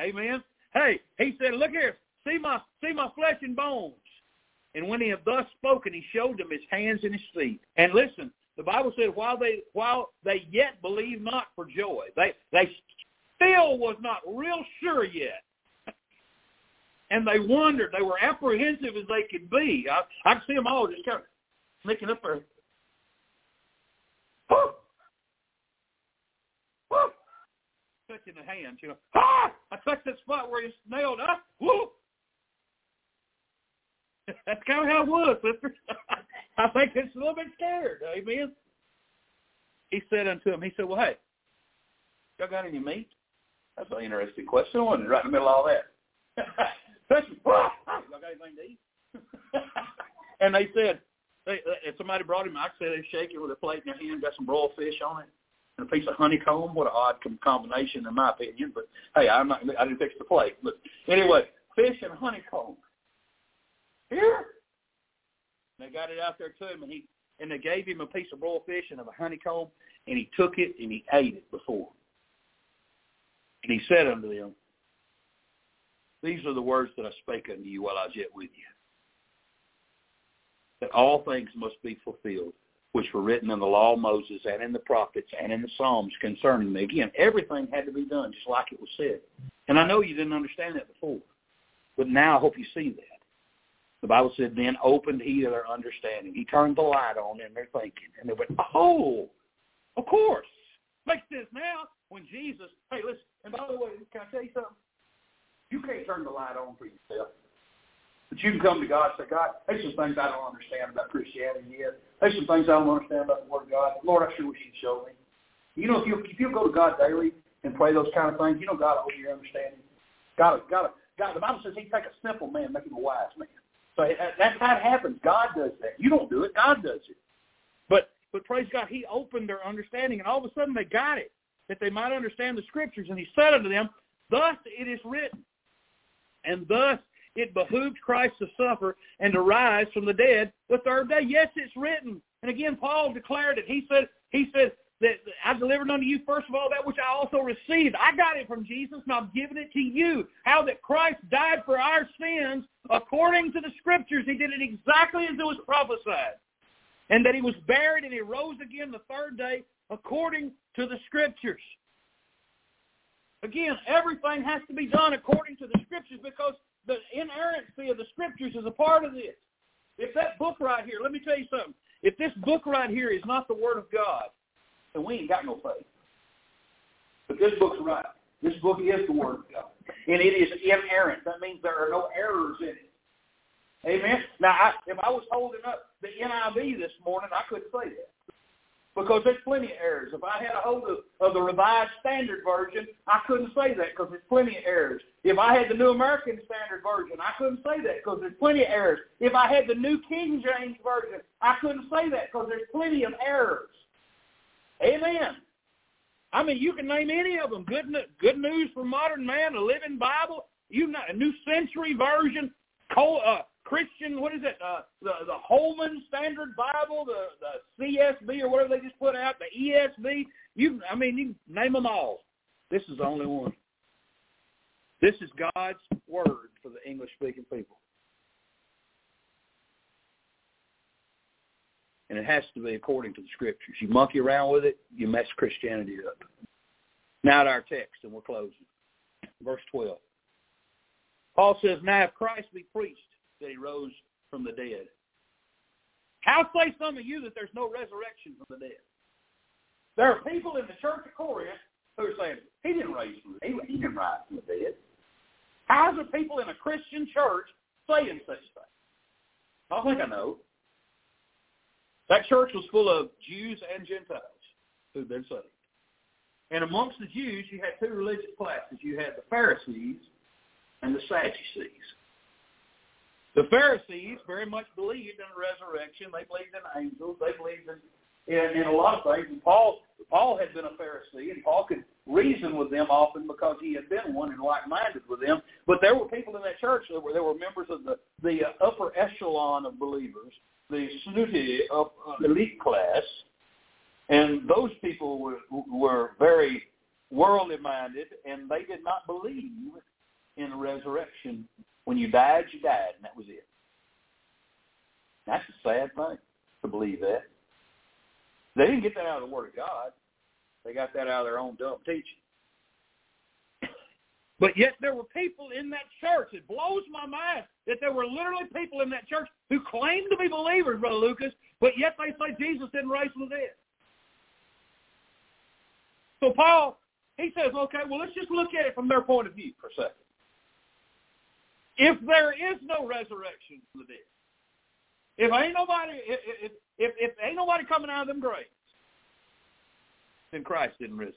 Amen. Hey, he said, look here, see my see my flesh and bones. And when he had thus spoken, he showed them his hands and his feet. And listen, the Bible said while they while they yet believed not for joy, they they still was not real sure yet. And they wondered. They were apprehensive as they could be. I, I see them all just kind of sneaking up there. Woo! Woo! Touching the hands, you know. Ah! I touched that spot where he's nailed up. Woo! That's kind of how it was, sister. I think it's a little bit scared. Amen. He said unto him, he said, well, hey, y'all got any meat? That's an interesting question. I wasn't right in the middle of all that. y'all got anything to eat? and they said, they, if somebody brought him, I said they shake it with a plate in their hand, got some broiled fish on it, and a piece of honeycomb. What an odd combination, in my opinion. But hey, I'm not. I didn't fix the plate. But anyway, fish and honeycomb. Here. They got it out there to him, and he and they gave him a piece of broiled fish and of a honeycomb, and he took it and he ate it before. And he said unto them, These are the words that I spake unto you while I was yet with you. That all things must be fulfilled, which were written in the law of Moses and in the prophets and in the Psalms concerning me. Again, everything had to be done just like it was said. And I know you didn't understand that before, but now I hope you see that. The Bible said, then opened he their understanding. He turned the light on in their thinking. And they went, oh, of course. Makes sense now when Jesus, hey, listen, and by the way, can I tell you something? You can't turn the light on for yourself. But you can come to God and say, God, there's some things I don't understand about Christianity yet. There's some things I don't understand about the Word of God. Lord, I sure wish you'd show me. You know, if you if you go to God daily and pray those kind of things, you know God will open your understanding. God, God, God. The Bible says He take a simple man, make him a wise man. So uh, that's how it happens. God does that. You don't do it. God does it. But but praise God, He opened their understanding, and all of a sudden they got it that they might understand the Scriptures. And He said unto them, Thus it is written, and thus it behooved Christ to suffer and to rise from the dead the third day. Yes, it's written. And again, Paul declared it. He said, he said that I delivered unto you first of all that which I also received. I got it from Jesus, and I've given it to you. How that Christ died for our sins according to the Scriptures. He did it exactly as it was prophesied. And that he was buried and he rose again the third day according to the Scriptures. Again, everything has to be done according to the Scriptures because the inerrancy of the Scriptures is a part of this. If that book right here, let me tell you something. If this book right here is not the Word of God, then we ain't got no faith. But this book's right. This book is the Word of God. And it is inerrant. That means there are no errors in it. Amen? Now, I, if I was holding up the NIV this morning, I couldn't say that because there's plenty of errors. If I had a hold of, of the Revised Standard Version, I couldn't say that because there's plenty of errors. If I had the New American Standard Version, I couldn't say that because there's plenty of errors. If I had the New King James Version, I couldn't say that because there's plenty of errors. Amen. I mean, you can name any of them. Good, good news for modern man, a living Bible, you know, a New Century Version, uh, Christian, what is it? Uh, the the Holman Standard Bible, the the CSB or whatever they just put out, the ESV. You, I mean, you name them all. This is the only one. This is God's word for the English speaking people. And it has to be according to the scriptures. You monkey around with it, you mess Christianity up. Now to our text, and we're closing. Verse 12. Paul says, Now if Christ be preached that he rose from the dead. How say some of you that there's no resurrection from the dead? There are people in the church of Corinth who are saying, he didn't raise from the dead. He didn't rise from the dead. How's there people in a Christian church saying such things? I think I know. That church was full of Jews and Gentiles who'd been saved. And amongst the Jews, you had two religious classes. You had the Pharisees and the Sadducees. The Pharisees very much believed in the resurrection. They believed in angels. They believed in, in, in a lot of things. And Paul, Paul had been a Pharisee, and Paul could reason with them often because he had been one and like-minded with them. But there were people in that church that were, there were members of the, the upper echelon of believers, the snooty uh, elite class, and those people were, were very worldly minded, and they did not believe in the resurrection when you died, you died, and that was it. That's a sad thing to believe that. They didn't get that out of the Word of God. They got that out of their own dumb teaching. But yet there were people in that church. It blows my mind that there were literally people in that church who claimed to be believers, Brother Lucas, but yet they say Jesus didn't raise from the dead. So Paul, he says, okay, well, let's just look at it from their point of view for a second. If there is no resurrection from the dead, if ain't nobody, if, if, if, if ain't nobody coming out of them graves, then Christ didn't risen.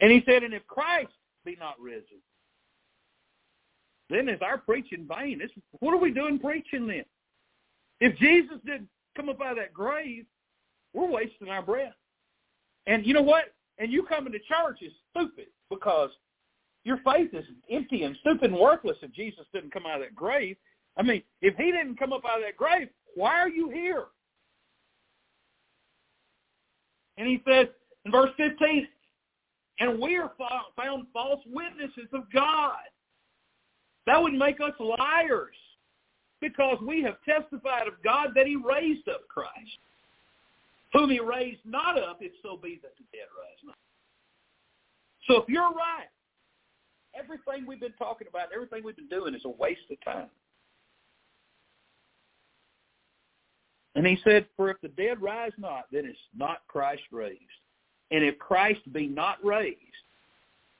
And he said, and if Christ be not risen, then is our preaching vain? It's, what are we doing preaching then? If Jesus didn't come up out of that grave, we're wasting our breath. And you know what? And you coming to church is stupid because your faith is empty and stupid and worthless if Jesus didn't come out of that grave. I mean, if he didn't come up out of that grave, why are you here? And he says in verse 15, and we are found false witnesses of God. That would make us liars because we have testified of God that he raised up Christ, whom he raised not up, if so be that the dead rise not. So if you're right, everything we've been talking about, everything we've been doing is a waste of time. And he said, For if the dead rise not, then it's not Christ raised. And if Christ be not raised,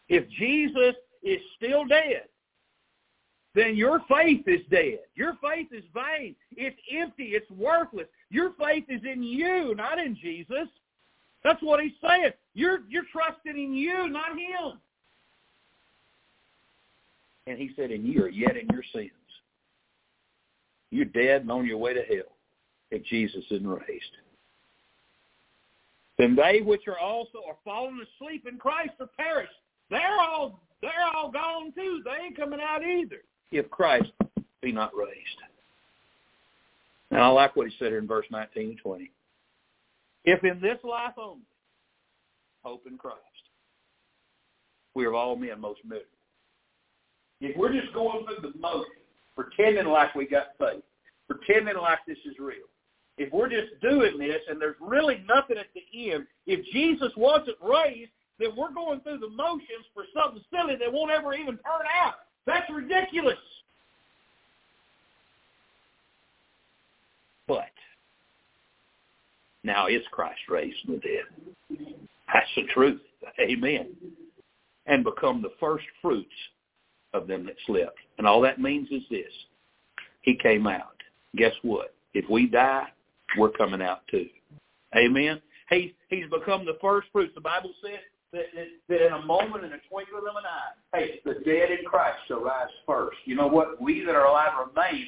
if Jesus is still dead, then your faith is dead. Your faith is vain. It's empty. It's worthless. Your faith is in you, not in Jesus. That's what he's saying. You're you're trusting in you, not him. And he said, and you are yet in your sins. You're dead and on your way to hell if Jesus isn't raised. Then they which are also are fallen asleep in Christ are perished. They're all they're all gone too. They ain't coming out either if Christ be not raised. And I like what he said here in verse 19 and 20. If in this life only, hope in Christ, we are all men most miserable. If we're just going through the motion, pretending like we got faith, pretending like this is real, if we're just doing this and there's really nothing at the end, if Jesus wasn't raised, then we're going through the motions for something silly that won't ever even turn out. That's ridiculous. But now is Christ raised from the dead. That's the truth. Amen. And become the first fruits of them that slept. And all that means is this. He came out. Guess what? If we die, we're coming out too. Amen. He's he's become the first fruits. The Bible says that, that, that in a moment, in a twinkling of an eye, hey, the dead in Christ shall rise first. You know what? We that are alive remain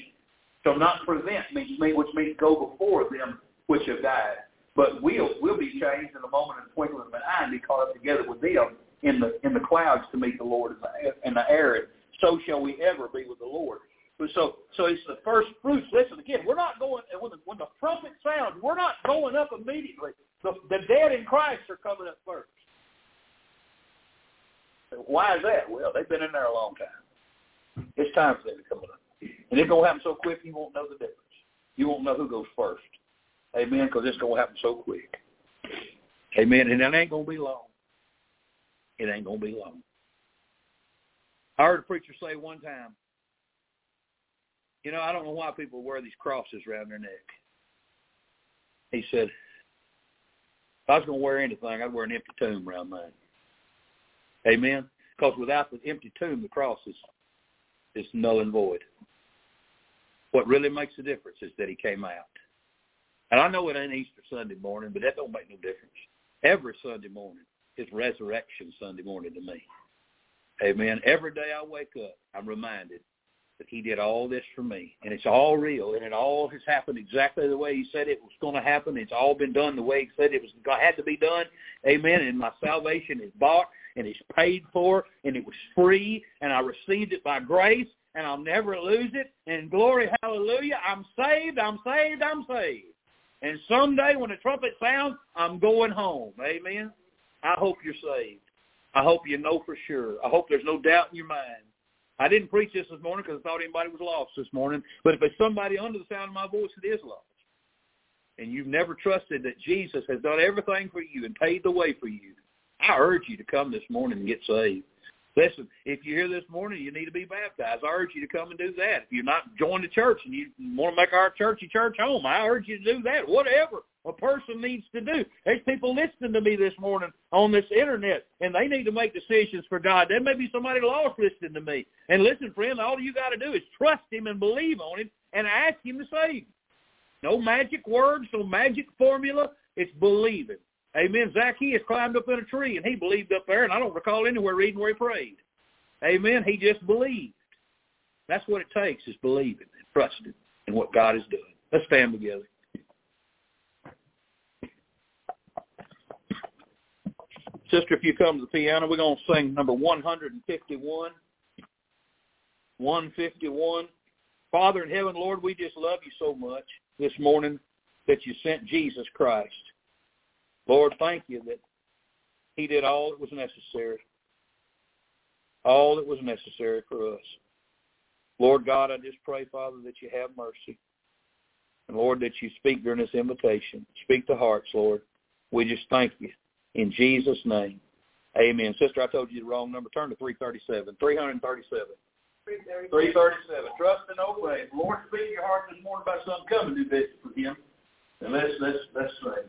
shall not prevent, which means go before them which have died. But we'll we'll be changed in a moment, in twinkling of an eye, and be caught up together with them in the in the clouds to meet the Lord in the, in the air. And so shall we ever be with the Lord. So, so it's the first fruits. Listen again. We're not going when the when the trumpet sounds. We're not going up immediately. The, the dead in Christ are coming up first. Why is that? Well, they've been in there a long time. It's time for them to come up, and it's gonna happen so quick you won't know the difference. You won't know who goes first. Amen. Because it's gonna happen so quick. Amen. And it ain't gonna be long. It ain't gonna be long. I heard a preacher say one time, you know, I don't know why people wear these crosses around their neck. He said, if I was going to wear anything, I'd wear an empty tomb around mine. Amen? Because without the empty tomb, the cross is, is null and void. What really makes a difference is that he came out. And I know it ain't Easter Sunday morning, but that don't make no difference. Every Sunday morning is Resurrection Sunday morning to me. Amen. Every day I wake up, I'm reminded that he did all this for me. And it's all real, and it all has happened exactly the way he said it was going to happen. It's all been done the way he said it was had to be done. Amen. And my salvation is bought, and it's paid for, and it was free, and I received it by grace, and I'll never lose it. And glory, hallelujah, I'm saved, I'm saved, I'm saved. And someday when the trumpet sounds, I'm going home. Amen. I hope you're saved. I hope you know for sure. I hope there's no doubt in your mind. I didn't preach this this morning because I thought anybody was lost this morning. But if it's somebody under the sound of my voice that is lost, and you've never trusted that Jesus has done everything for you and paid the way for you, I urge you to come this morning and get saved. Listen, if you're here this morning, you need to be baptized. I urge you to come and do that. If you're not joined the church and you want to make our church your church home, I urge you to do that. Whatever a person needs to do. There's people listening to me this morning on this internet, and they need to make decisions for God. There may be somebody lost listening to me. And listen, friend, all you got to do is trust Him and believe on Him and ask Him to save you. No magic words, no magic formula. It's believing. Amen. Zacchaeus climbed up in a tree, and he believed up there, and I don't recall anywhere reading where he prayed. Amen. He just believed. That's what it takes is believing and trusting in what God is doing. Let's stand together. Sister, if you come to the piano, we're going to sing number 151. 151. Father in heaven, Lord, we just love you so much this morning that you sent Jesus Christ. Lord, thank you that he did all that was necessary. All that was necessary for us. Lord God, I just pray, Father, that you have mercy. And Lord, that you speak during this invitation. Speak to hearts, Lord. We just thank you in Jesus' name. Amen. Sister, I told you the wrong number. Turn to 337. 337. 337. Trust and obey. Lord, speak to your heart this morning about something. coming to visit for him. And let's, let's, let's say.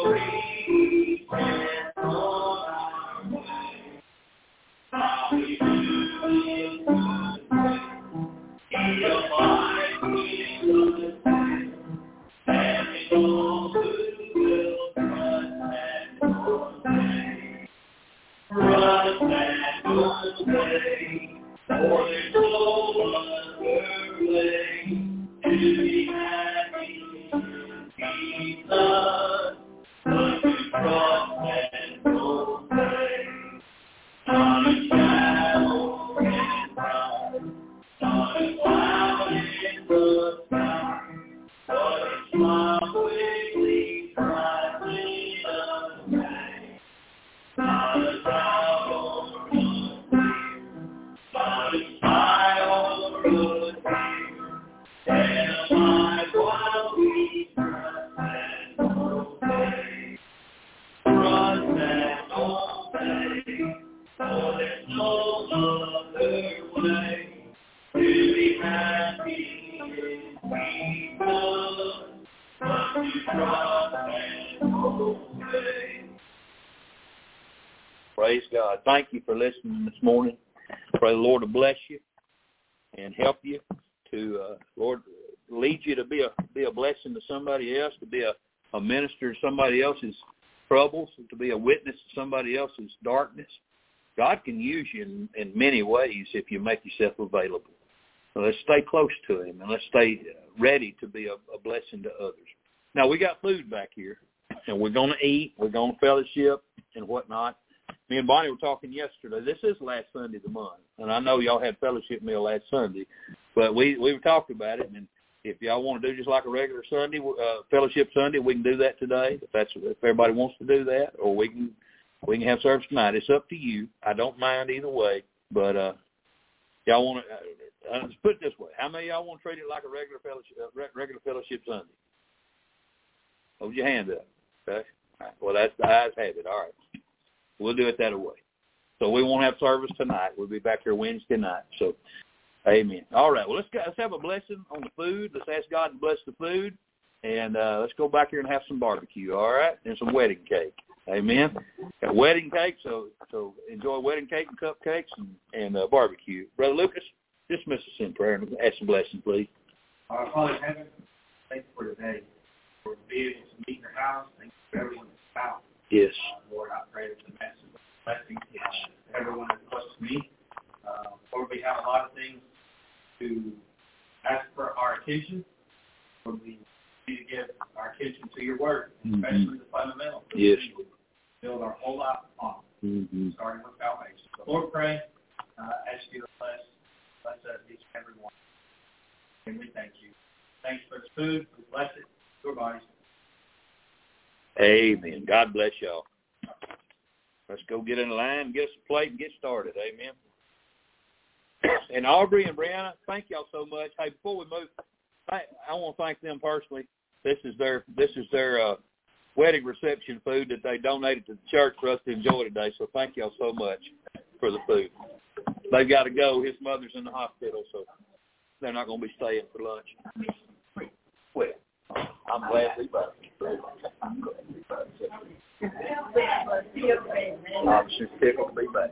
Trust and obey, for somebody else's troubles, to be a witness to somebody else's darkness. God can use you in, in many ways if you make yourself available. So let's stay close to Him and let's stay ready to be a, a blessing to others. Now we got food back here, and we're going to eat. We're going to fellowship and whatnot. Me and Bonnie were talking yesterday. This is last Sunday of the month, and I know y'all had fellowship meal last Sunday, but we we were talking about it. And if y'all want to do just like a regular Sunday uh, fellowship Sunday, we can do that today. If that's if everybody wants to do that, or we can we can have service tonight. It's up to you. I don't mind either way, but uh y'all want to. Uh, uh, put it this way: How many y'all want to treat it like a regular fellowship, uh, re- regular fellowship Sunday? Hold your hand up. Okay. Well, that's the ayes have it. All right. We'll do it that way. So we won't have service tonight. We'll be back here Wednesday night. So, Amen. All right. Well, let's let's have a blessing on the food. Let's ask God to bless the food, and uh, let's go back here and have some barbecue. All right, and some wedding cake. Amen. Got wedding cake, so so enjoy wedding cake and cupcakes and and uh, barbecue. Brother Lucas, dismiss us in prayer and add some blessing, please. Our Father in heaven, thank you for today, for being able to meet in your house. Thank you for everyone that's out. Yes. Uh, Lord, I pray that the message of blessing uh, everyone that's close to me. Uh, Lord, we have a lot of things to ask for our attention. Lord, we need to give our attention to your word, Mhm. especially the fundamentals. Yes. Build our whole life on, Mm-hmm. starting with salvation. So Lord, pray, uh, ask you to bless, bless us, each and every one. And we thank you. Thanks for the food. We bless it. Your bodies. Amen. God bless y'all. Let's go get in line, get us a plate, and get started. Amen. And Aubrey and Brianna, thank y'all so much. Hey, before we move, I, I want to thank them personally. This is their this is their uh, wedding reception food that they donated to the church for us to enjoy today. So thank y'all so much for the food. They've got to go. His mother's in the hospital, so they're not going to be staying for lunch. Well, I'm glad we both. I'm glad we both. I'm just tickled to be back.